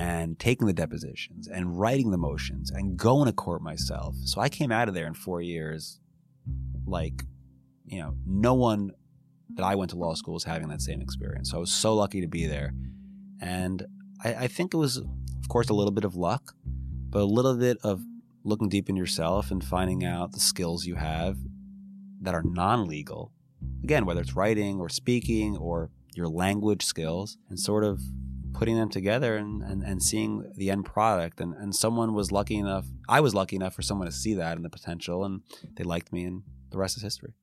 and taking the depositions and writing the motions and going to court myself. So I came out of there in four years like, you know, no one that I went to law school was having that same experience. So I was so lucky to be there. And I, I think it was, of course, a little bit of luck, but a little bit of looking deep in yourself and finding out the skills you have that are non legal. Again, whether it's writing or speaking or your language skills, and sort of putting them together and, and, and seeing the end product. And, and someone was lucky enough, I was lucky enough for someone to see that and the potential, and they liked me, and the rest is history.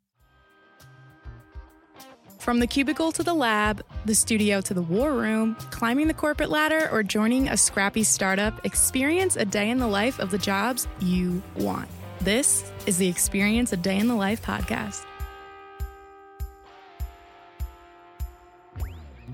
From the cubicle to the lab, the studio to the war room, climbing the corporate ladder, or joining a scrappy startup, experience a day in the life of the jobs you want. This is the Experience a Day in the Life podcast.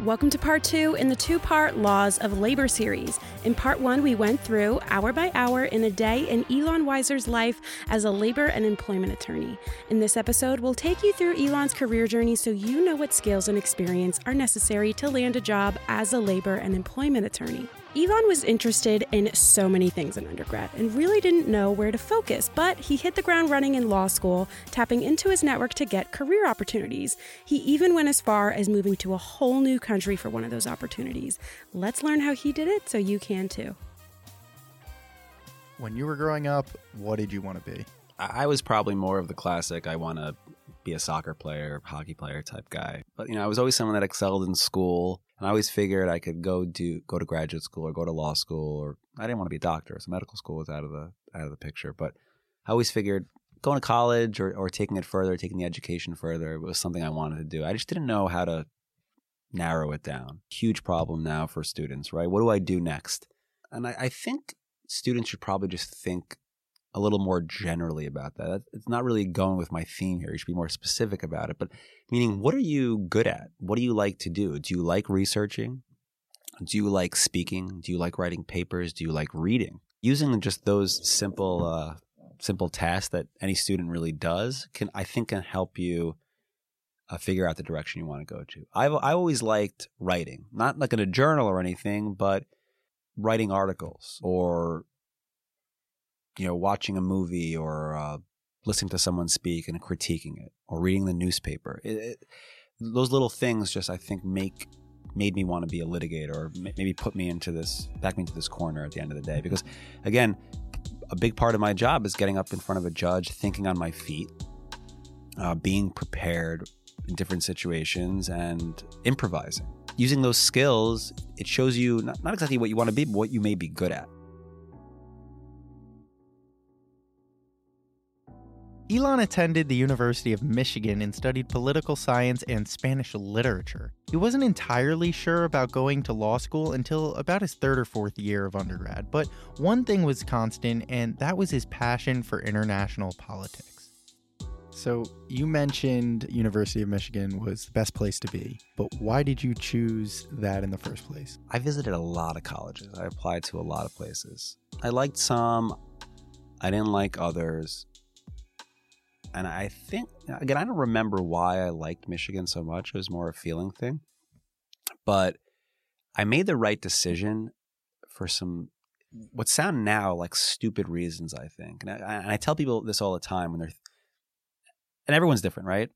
Welcome to part two in the two part Laws of Labor series. In part one, we went through hour by hour in a day in Elon Weiser's life as a labor and employment attorney. In this episode, we'll take you through Elon's career journey so you know what skills and experience are necessary to land a job as a labor and employment attorney. Elon was interested in so many things in undergrad and really didn't know where to focus, but he hit the ground running in law school, tapping into his network to get career opportunities. He even went as far as moving to a whole new country for one of those opportunities. Let's learn how he did it so you can too. When you were growing up, what did you want to be? I was probably more of the classic I want to be a soccer player, hockey player type guy. But you know, I was always someone that excelled in school. And I always figured I could go do go to graduate school or go to law school or I didn't want to be a doctor, so medical school was out of the out of the picture. But I always figured going to college or, or taking it further, taking the education further was something I wanted to do. I just didn't know how to narrow it down. Huge problem now for students, right? What do I do next? And I, I think students should probably just think a little more generally about that. It's not really going with my theme here. You should be more specific about it. But meaning, what are you good at? What do you like to do? Do you like researching? Do you like speaking? Do you like writing papers? Do you like reading? Using just those simple, uh, simple tasks that any student really does can, I think, can help you uh, figure out the direction you want to go to. I've I always liked writing, not like in a journal or anything, but writing articles or you know, watching a movie or uh, listening to someone speak and critiquing it or reading the newspaper. It, it, those little things just, I think, make made me want to be a litigator or maybe put me into this, back me into this corner at the end of the day. Because again, a big part of my job is getting up in front of a judge, thinking on my feet, uh, being prepared in different situations and improvising. Using those skills, it shows you not, not exactly what you want to be, but what you may be good at. Elon attended the University of Michigan and studied political science and Spanish literature. He wasn't entirely sure about going to law school until about his third or fourth year of undergrad, but one thing was constant, and that was his passion for international politics. So, you mentioned University of Michigan was the best place to be, but why did you choose that in the first place? I visited a lot of colleges. I applied to a lot of places. I liked some, I didn't like others and I think again I don't remember why I liked Michigan so much. It was more a feeling thing, but I made the right decision for some what sound now like stupid reasons. I think, and I, and I tell people this all the time when they're and everyone's different, right?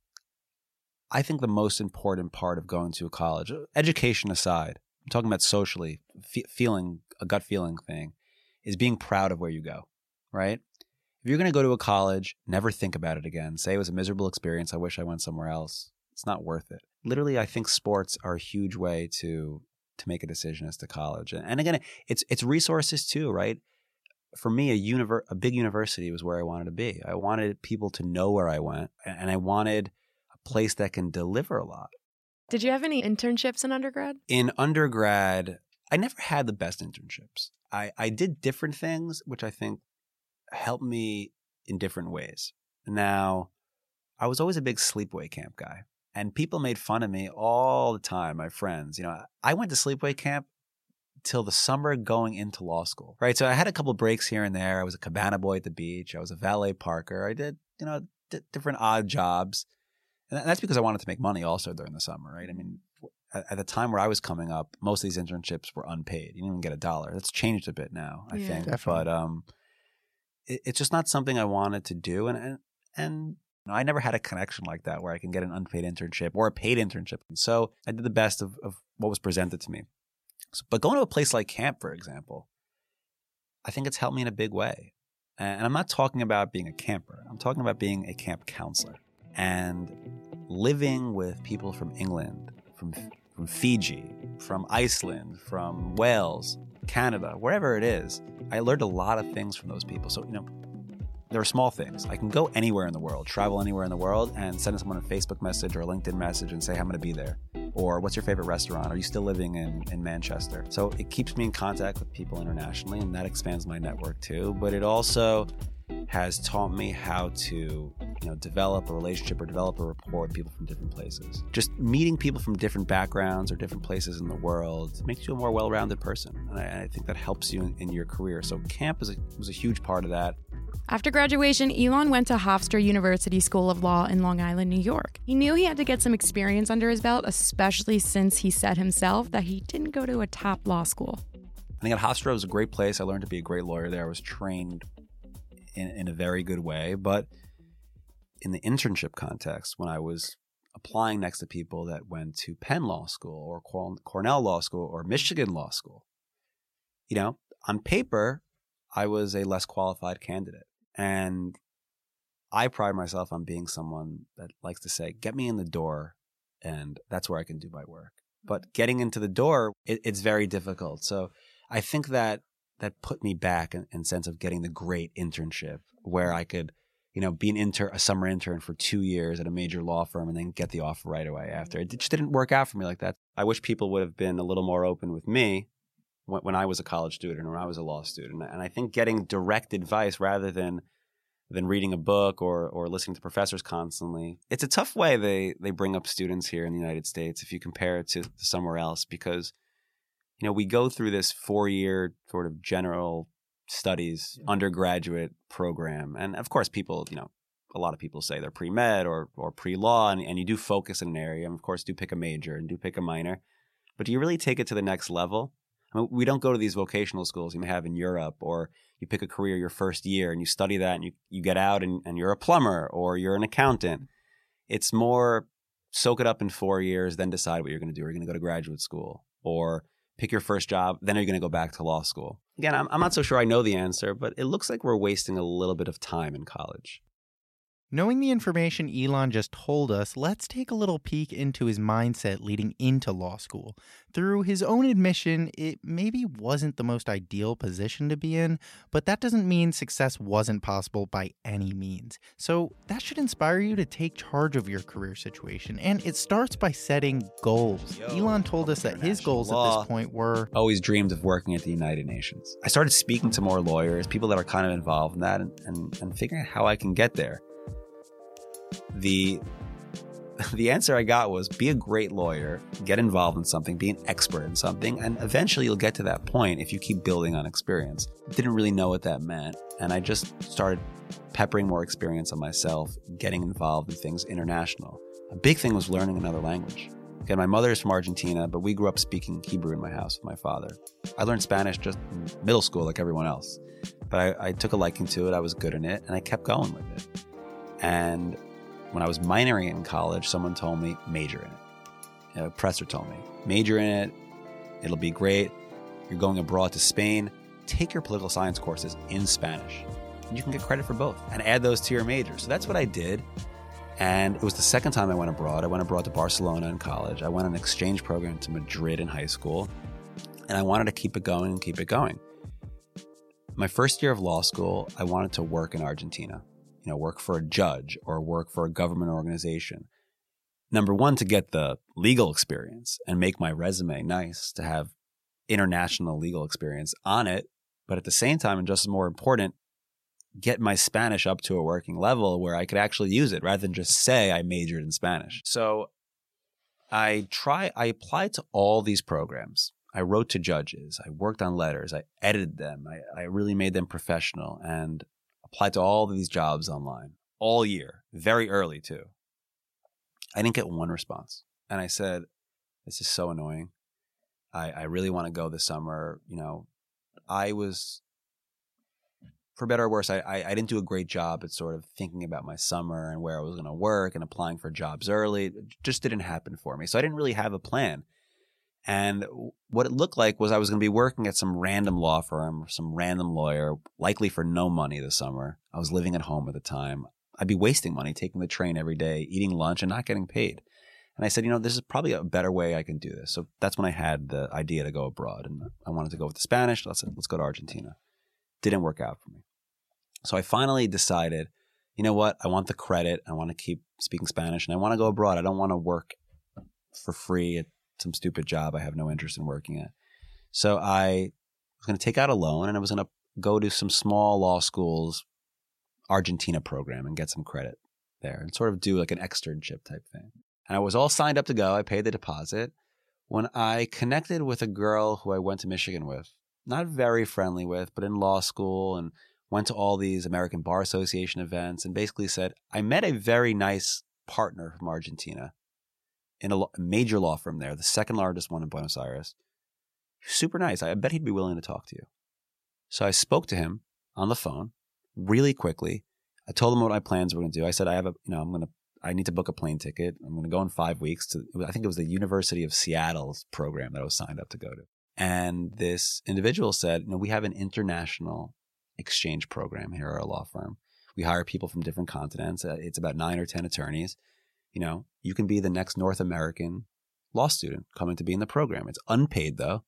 I think the most important part of going to a college, education aside, I'm talking about socially, feeling a gut feeling thing, is being proud of where you go, right? If you're going to go to a college, never think about it again. Say it was a miserable experience. I wish I went somewhere else. It's not worth it. Literally, I think sports are a huge way to to make a decision as to college. And again, it's it's resources too, right? For me, a univer- a big university was where I wanted to be. I wanted people to know where I went, and I wanted a place that can deliver a lot. Did you have any internships in undergrad? In undergrad, I never had the best internships. I, I did different things, which I think help me in different ways. Now, I was always a big sleepaway camp guy. And people made fun of me all the time, my friends. You know, I went to sleepaway camp till the summer going into law school, right? So I had a couple breaks here and there. I was a cabana boy at the beach. I was a valet parker. I did, you know, d- different odd jobs. And that's because I wanted to make money also during the summer, right? I mean, at, at the time where I was coming up, most of these internships were unpaid. You didn't even get a dollar. That's changed a bit now, I Yeah. think. Definitely. But um, it, it's just not something I wanted to do. And, and, and you know, I never had a connection like that where I can get an unpaid internship or a paid internship. And so I did the best of, of what was presented to me. So, but going to a place like camp, for example, I think it's helped me in a big way. And I'm not talking about being a camper. I'm talking about being a camp counselor and living with people from England, from from Fiji, from Iceland, from Wales, Canada, wherever it is. I learned a lot of things from those people. So, you know, there are small things. I can go anywhere in the world, travel anywhere in the world, and send someone a Facebook message or a LinkedIn message and say, I'm going to be there. Or what's your favorite restaurant? Are you still living in, in Manchester? So it keeps me in contact with people internationally, and that expands my network too. But it also has taught me how to you know develop a relationship or develop a rapport with people from different places just meeting people from different backgrounds or different places in the world makes you a more well-rounded person and i, I think that helps you in, in your career so camp is a, was a huge part of that After graduation, Elon went to Hofstra University School of Law in Long Island, New York. He knew he had to get some experience under his belt, especially since he said himself that he didn't go to a top law school. I think at Hofstra was a great place. I learned to be a great lawyer there. I was trained in, in a very good way. But in the internship context, when I was applying next to people that went to Penn Law School or Cornell Law School or Michigan Law School, you know, on paper, I was a less qualified candidate. And I pride myself on being someone that likes to say, get me in the door, and that's where I can do my work. But getting into the door, it, it's very difficult. So I think that that put me back in, in sense of getting the great internship where I could, you know, be an intern, a summer intern for two years at a major law firm and then get the offer right away after. It just didn't work out for me like that. I wish people would have been a little more open with me when, when I was a college student or when I was a law student. And I think getting direct advice rather than than reading a book or or listening to professors constantly. It's a tough way they they bring up students here in the United States if you compare it to somewhere else because you know we go through this four year sort of general studies undergraduate program and of course people you know a lot of people say they're pre-med or or pre-law and, and you do focus in an area and of course do pick a major and do pick a minor but do you really take it to the next level I mean, we don't go to these vocational schools you may have in Europe or you pick a career your first year and you study that and you, you get out and, and you're a plumber or you're an accountant. It's more soak it up in four years, then decide what you're going to do. Are you going to go to graduate school or pick your first job? Then you're you going to go back to law school? Again, I'm, I'm not so sure I know the answer, but it looks like we're wasting a little bit of time in college. Knowing the information Elon just told us, let's take a little peek into his mindset leading into law school. Through his own admission, it maybe wasn't the most ideal position to be in, but that doesn't mean success wasn't possible by any means. So that should inspire you to take charge of your career situation, and it starts by setting goals. Yo, Elon told us that his international goals at this point were Always dreamed of working at the United Nations. I started speaking to more lawyers, people that are kind of involved in that, and, and, and figuring out how I can get there. The the answer I got was be a great lawyer, get involved in something, be an expert in something, and eventually you'll get to that point if you keep building on experience. Didn't really know what that meant, and I just started peppering more experience on myself, getting involved in things international. A big thing was learning another language. Again, my mother is from Argentina, but we grew up speaking Hebrew in my house with my father. I learned Spanish just in middle school like everyone else, but I, I took a liking to it. I was good in it, and I kept going with it. And when I was minoring in college, someone told me major in it. A professor told me major in it. It'll be great. You're going abroad to Spain. Take your political science courses in Spanish, and you can get credit for both, and add those to your major. So that's what I did. And it was the second time I went abroad. I went abroad to Barcelona in college. I went on an exchange program to Madrid in high school, and I wanted to keep it going and keep it going. My first year of law school, I wanted to work in Argentina know, work for a judge or work for a government organization. Number one, to get the legal experience and make my resume nice, to have international legal experience on it. But at the same time, and just as more important, get my Spanish up to a working level where I could actually use it rather than just say I majored in Spanish. So I try I applied to all these programs. I wrote to judges, I worked on letters, I edited them, I, I really made them professional and applied to all these jobs online all year, very early too. I didn't get one response. And I said, This is so annoying. I, I really want to go this summer. You know, I was for better or worse, I, I, I, didn't do a great job at sort of thinking about my summer and where I was going to work and applying for jobs early. It just didn't happen for me. So I didn't really have a plan. And what it looked like was I was going to be working at some random law firm, some random lawyer, likely for no money this summer. I was living at home at the time. I'd be wasting money taking the train every day, eating lunch, and not getting paid. And I said, you know, this is probably a better way I can do this. So that's when I had the idea to go abroad, and I wanted to go with the Spanish. Let's let's go to Argentina. Didn't work out for me. So I finally decided, you know what? I want the credit. I want to keep speaking Spanish and I want to go abroad. I don't want to work for free at some stupid job I have no interest in working at. So I was going to take out a loan and I was going to go to some small law schools Argentina program and get some credit there and sort of do like an externship type thing. And I was all signed up to go. I paid the deposit. When I connected with a girl who I went to Michigan with, not very friendly with, but in law school and went to all these American Bar Association events, and basically said, I met a very nice partner from Argentina in a major law firm there, the second largest one in Buenos Aires. Super nice. I bet he'd be willing to talk to you. So I spoke to him on the phone really quickly. I told him what my plans were going to do. I said, I have a, you know, I'm going to, I need to book a plane ticket. I'm going to go in five weeks to, I think it was the University of Seattle's program that I was signed up to go to. And this individual said, you know, we have an international exchange program here at our law firm. We hire people from different continents. Uh, it's about nine or 10 attorneys. You know, you can be the next North American law student coming to be in the program. It's unpaid though,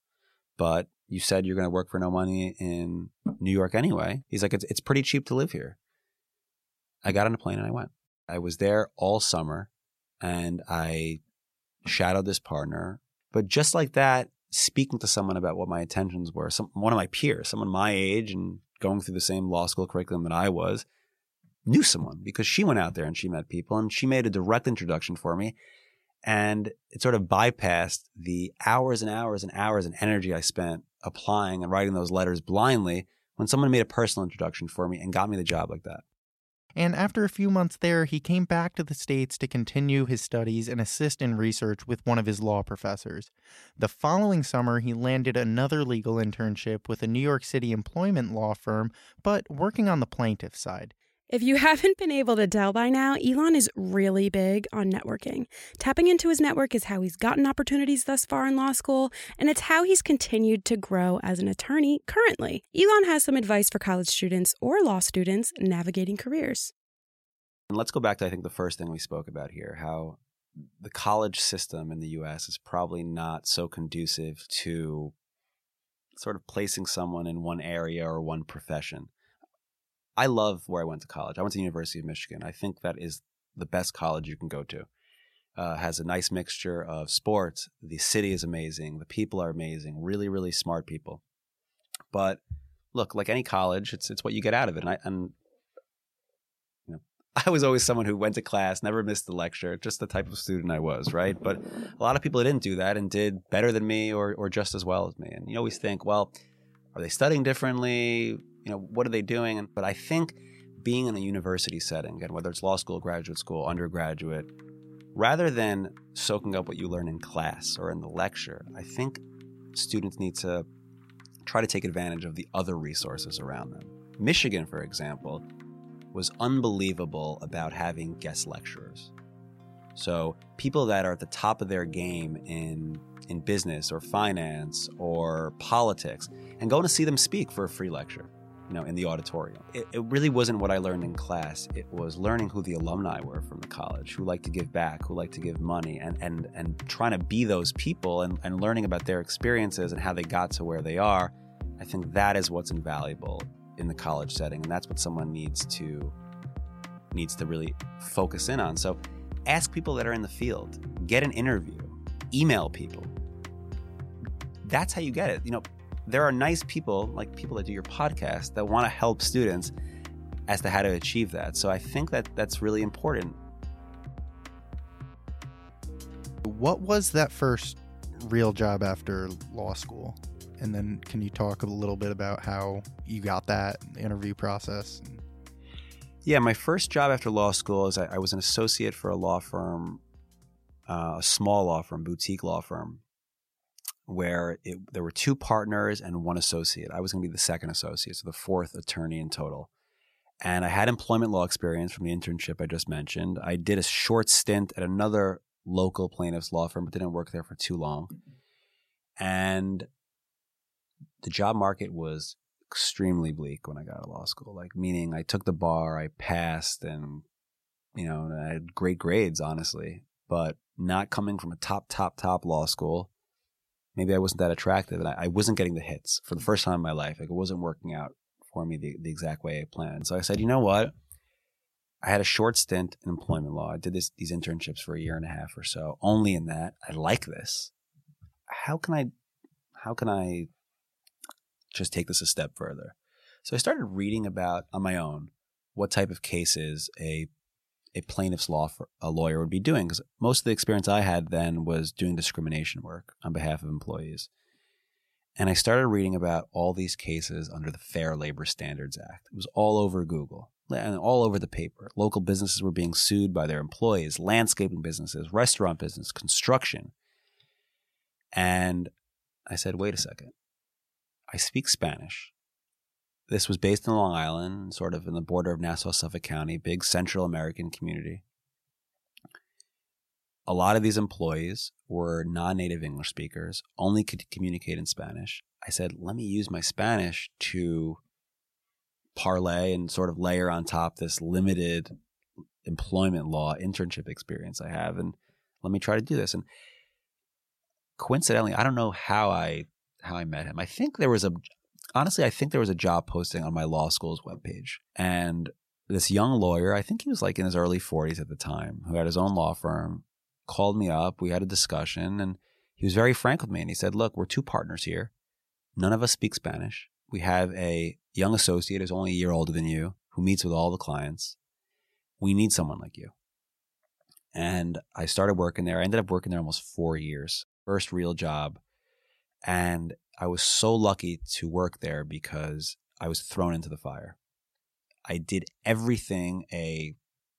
but you said you're going to work for no money in New York anyway. He's like, it's, it's pretty cheap to live here. I got on a plane and I went. I was there all summer and I shadowed this partner. But just like that, speaking to someone about what my intentions were, some, one of my peers, someone my age and going through the same law school curriculum that I was, knew someone because she went out there and she met people and she made a direct introduction for me. And it sort of bypassed the hours and hours and hours and energy I spent applying and writing those letters blindly when someone made a personal introduction for me and got me the job like that and after a few months there, he came back to the States to continue his studies and assist in research with one of his law professors. The following summer, he landed another legal internship with a New York City employment law firm, but working on the plaintiff side. If you haven't been able to tell by now, Elon is really big on networking. Tapping into his network is how he's gotten opportunities thus far in law school, and it's how he's continued to grow as an attorney currently. Elon has some advice for college students or law students navigating careers. And let's go back to, I think, the first thing we spoke about here how the college system in the US is probably not so conducive to sort of placing someone in one area or one profession. I love where I went to college. I went to the University of Michigan. I think that is the best college you can go to. Uh, has a nice mixture of sports. The city is amazing. The people are amazing. Really, really smart people. But look, like any college, it's it's what you get out of it. And I and you know, I was always someone who went to class, never missed the lecture, just the type of student I was, right? But a lot of people didn't do that and did better than me or or just as well as me. And you always think, well, are they studying differently? You know, what are they doing? But I think being in a university setting, again, whether it's law school, graduate school, undergraduate, rather than soaking up what you learn in class or in the lecture, I think students need to try to take advantage of the other resources around them. Michigan, for example, was unbelievable about having guest lecturers. So people that are at the top of their game in in business or finance or politics and going to see them speak for a free lecture you know, in the auditorium. It, it, really wasn't what I learned in class. It was learning who the alumni were from the college, who like to give back, who like to give money, and and and trying to be those people and, and learning about their experiences and how they got to where they are. I think that is what's invaluable in the college setting, and that's what someone needs to needs to really focus in on. So ask people that are in the field, get an interview, email people. That's how you get it. You know, there are nice people, like people that do your podcast, that want to help students. as to how to achieve that. So I think that that's really important. What was that first real job after law school? And then can you talk a little bit about how you got that interview process? Yeah, my first job after law school is I, I was an associate for a law firm, uh, a small law firm, boutique law firm, where it, there were two partners and one associate. I was going to be the second associate, so the fourth attorney in total. And I had employment law experience from the internship I just mentioned. I did a short stint at another local plaintiff's law firm, but didn't work there for too long. And the job market was extremely bleak when I got out of law school. Like, meaning I took the bar, I passed, and, you know, I had great grades, honestly, but not coming from a top, top, top law school. Maybe I wasn't that attractive and I, I wasn't getting the hits for the first time in my life. Like, it wasn't working out for me the, the exact way I planned. So I said, you know what? I had a short stint in employment law. I did this, these internships for a year and a half or so, only in that. I like this. How can I, how can I just take this a step further? So I started reading about on my own what type of cases a a plaintiff's law for a lawyer would be doing because most of the experience I had then was doing discrimination work on behalf of employees. And I started reading about all these cases under the Fair Labor Standards Act. It was all over Google and all over the paper. Local businesses were being sued by their employees, landscaping businesses, restaurant business, construction. And I said, wait a second. I speak Spanish. This was based in Long Island, sort of in the border of Nassau, Suffolk County, big Central American community. A lot of these employees were non native English speakers, only could communicate in Spanish. I said, let me use my Spanish to parlay and sort of layer on top this limited employment law internship experience I have. And let me try to do this. And coincidentally, I don't know how I how I met him. I think there was a honestly, I think there was a job posting on my law school's webpage. And this young lawyer, I think he was like in his early 40s at the time, who had his own law firm, called me up. We had a discussion and he was very frank with me. And he said, Look, we're two partners here. None of us speak Spanish. We have a young associate who's only a year older than you who meets with all the clients. We need someone like you. And I started working there. I ended up working there almost four years. First real job. And I was so lucky to work there because I was thrown into the fire. I did everything a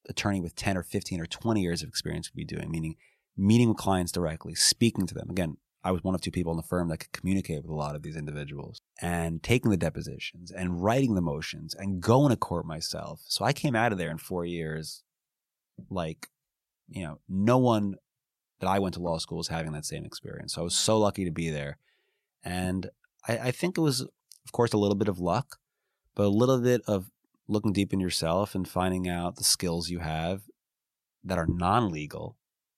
attorney with 10 or 15 or 20 years of experience would be doing, meaning meeting with clients directly, speaking to them. Again, I was one of two people in the firm that could communicate with a lot of these individuals and taking the depositions and writing the motions and going to court myself. So I came out of there in four years like, you know, no one that I went to law school was having that same experience. So I was so lucky to be there. And I, I think it was, of course, a little bit of luck, but a little bit of looking deep in yourself and finding out the skills you have that are non legal.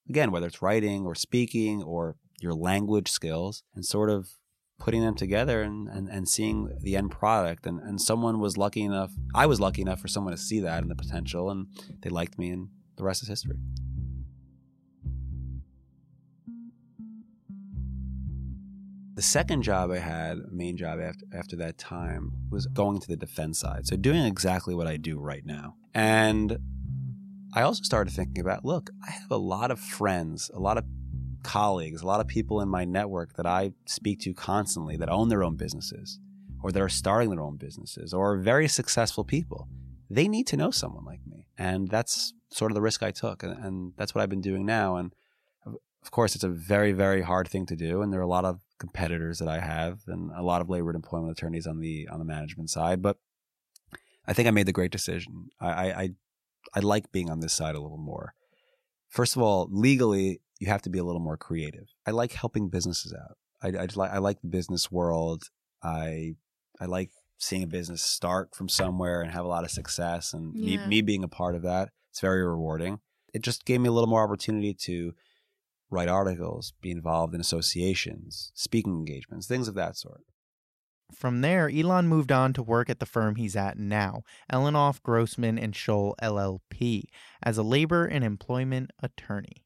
Again, whether it's writing or speaking or your language skills, and sort of putting them together and, and, and seeing the end product. And, and someone was lucky enough, I was lucky enough for someone to see that and the potential, and they liked me, and the rest is history. The second job I had, main job after, after that time, was going to the defense side. So doing exactly what I do right now. And I also started thinking about look, I have a lot of friends, a lot of colleagues, a lot of people in my network that I speak to constantly that own their own businesses or that are starting their own businesses or are very successful people. They need to know someone like me. And that's sort of the risk I took. And, and that's what I've been doing now. And of course, it's a very, very hard thing to do. And there are a lot of competitors that I have and a lot of labor and employment attorneys on the on the management side. But I think I made the great decision. I I, I like being on this side a little more. First of all, legally, you have to be a little more creative. I like helping businesses out. I, I, like I like the business world. I I like seeing a business start from somewhere and have a lot of success, and yeah. me, me being a part of that. It's very rewarding. It just gave me a little more opportunity to write articles, be involved in associations, speaking engagements, things of that sort. From there, Elon moved on to work at the firm he's at now, Ellenoff, Grossman, and Schole LLP, as a labor and employment attorney.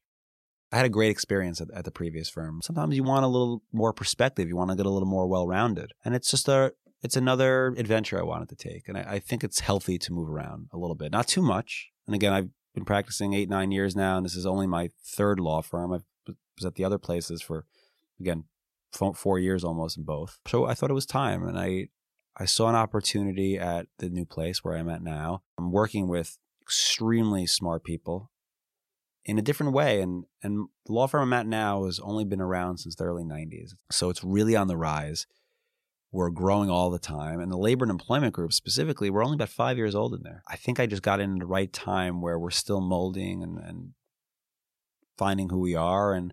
I had a great experience at, at, the previous firm. Sometimes you want a little more perspective. You want to get a little more well rounded. And it's just a, it's another adventure I wanted to take. And I, I think it's healthy to move around a little bit, not too much. And again, I've been practicing eight, nine years now, and this is only my third law firm. I was at the other places for, again, four years almost in both. So I thought it was time. And I, I saw an opportunity at the new place where I'm at now. I'm working with extremely smart people in a different way. And, and the law firm I'm at now has only been around since the early 90s. So it's really on the rise. We're growing all the time. And the labor and employment group specifically, we're only about five years old in there. I think I just got in the right time where we're still molding and, and finding who we are. And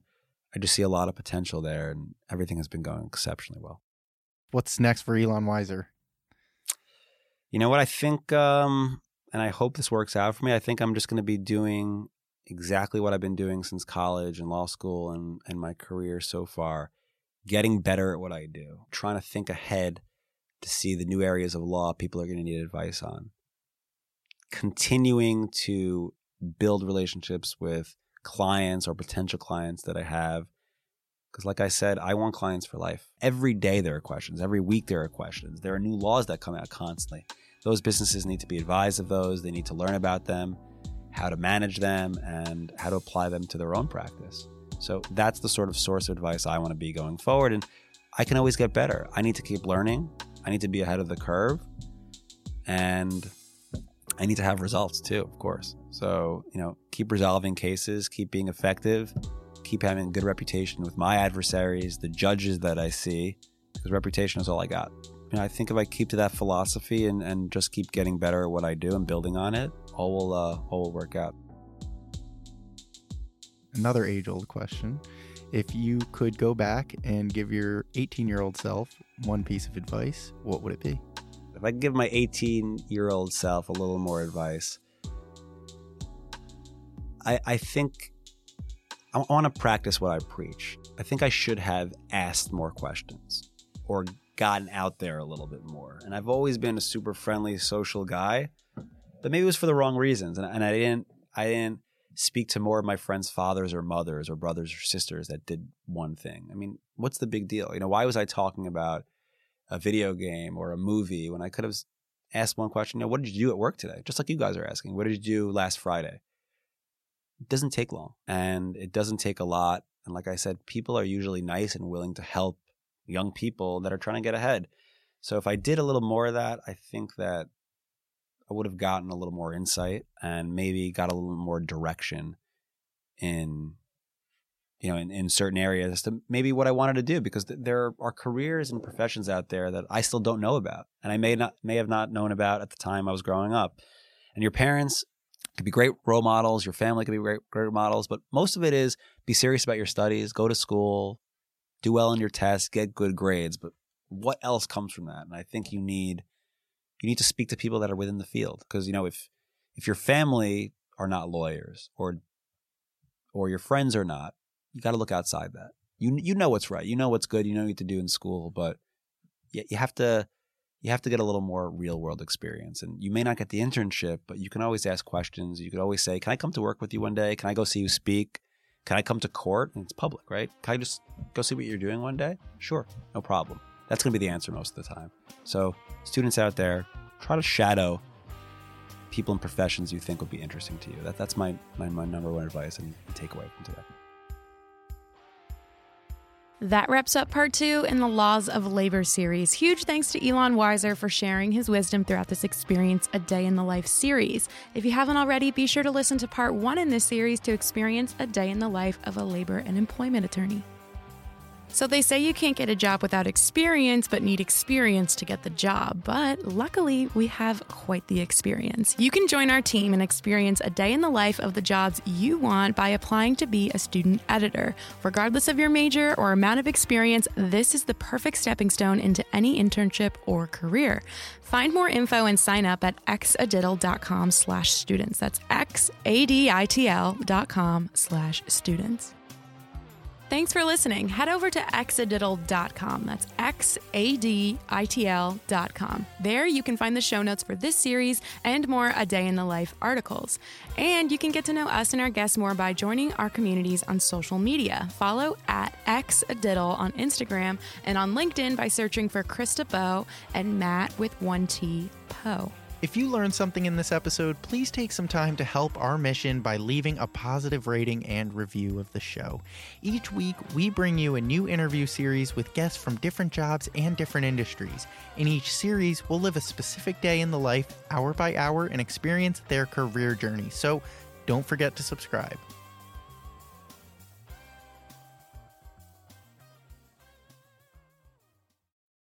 I just see a lot of potential there. And everything has been going exceptionally well. What's next for Elon Weiser? You know what? I think, um, and I hope this works out for me. I think I'm just going to be doing exactly what I've been doing since college and law school and, and my career so far getting better at what I do, trying to think ahead to see the new areas of law people are going to need advice on, continuing to build relationships with clients or potential clients that I have. Because, like I said, I want clients for life. Every day there are questions. Every week there are questions. There are new laws that come out constantly. Those businesses need to be advised of those. They need to learn about them, how to manage them, and how to apply them to their own practice. So that's the sort of source of advice I want to be going forward. And I can always get better. I need to keep learning. I need to be ahead of the curve. And I need to have results too, of course. So, you know, keep resolving cases, keep being effective, keep having a good reputation with my adversaries, the judges that I see, because reputation is all I got. You know, I think if I keep to that philosophy and, and just keep getting better at what I do and building on it, all will uh, all will work out another age old question. If you could go back and give your 18 year old self one piece of advice, what would it be? I could give my 18 year old self a little more advice, I, I think I want to practice what I preach. I think I should have asked more questions or gotten out there a little bit more. And I've always been a super friendly, social guy, but maybe it was for the wrong reasons. And, and I didn't, I didn't speak to more of my friends' fathers or mothers or brothers or sisters that did one thing. I mean, what's the big deal? You know, why was I talking about a video game or a movie when I could have asked one question? You know, what did you do at work today? Just like you guys are asking, what did you do last Friday? It doesn't take long and it doesn't take a lot. And like I said, people are usually nice and willing to help young people that are trying to get ahead. So if I did a little more of that, I think that I would have gotten a little more insight and maybe got a little more direction in you know in, in certain areas as to maybe what I wanted to do because th- there are careers and professions out there that I still don't know about and I may not may have not known about at the time I was growing up. And your parents could be great role models, your family could be great great models, but most of it is be serious about your studies, go to school, do well in your tests, get good grades, but what else comes from that? And I think you need you need to speak to people that are within the field because you know if if your family are not lawyers or or your friends are not, you got to look outside that. You you know what's right, you know what's good, you know what you to do in school, but you, you have to you have to get a little more real world experience. And you may not get the internship, but you can always ask questions. You could always say, "Can I come to work with you one day? Can I go see you speak? Can I come to court?" And it's public, right? Can I just go see what you're doing one day? Sure, no problem. That's going to be the answer most of the time. So, students out there, try to shadow people in professions you think would be interesting to you. That, that's my, my, my number one advice and takeaway from today. That wraps up part two in the Laws of Labor series. Huge thanks to Elon Weiser for sharing his wisdom throughout this Experience a Day in the Life series. If you haven't already, be sure to listen to part one in this series to experience a day in the life of a labor and employment attorney. So they say you can't get a job without experience, but need experience to get the job. But luckily, we have quite the experience. You can join our team and experience a day in the life of the jobs you want by applying to be a student editor. Regardless of your major or amount of experience, this is the perfect stepping stone into any internship or career. Find more info and sign up at xaditl.com slash students. That's x-a-d-i-t-l dot com slash students. Thanks for listening. Head over to xaditl.com. That's X A D I T L.com. There you can find the show notes for this series and more A Day in the Life articles. And you can get to know us and our guests more by joining our communities on social media. Follow at xadiddle on Instagram and on LinkedIn by searching for Chris DeBow and Matt with 1T Poe. If you learned something in this episode, please take some time to help our mission by leaving a positive rating and review of the show. Each week, we bring you a new interview series with guests from different jobs and different industries. In each series, we'll live a specific day in the life, hour by hour, and experience their career journey. So don't forget to subscribe.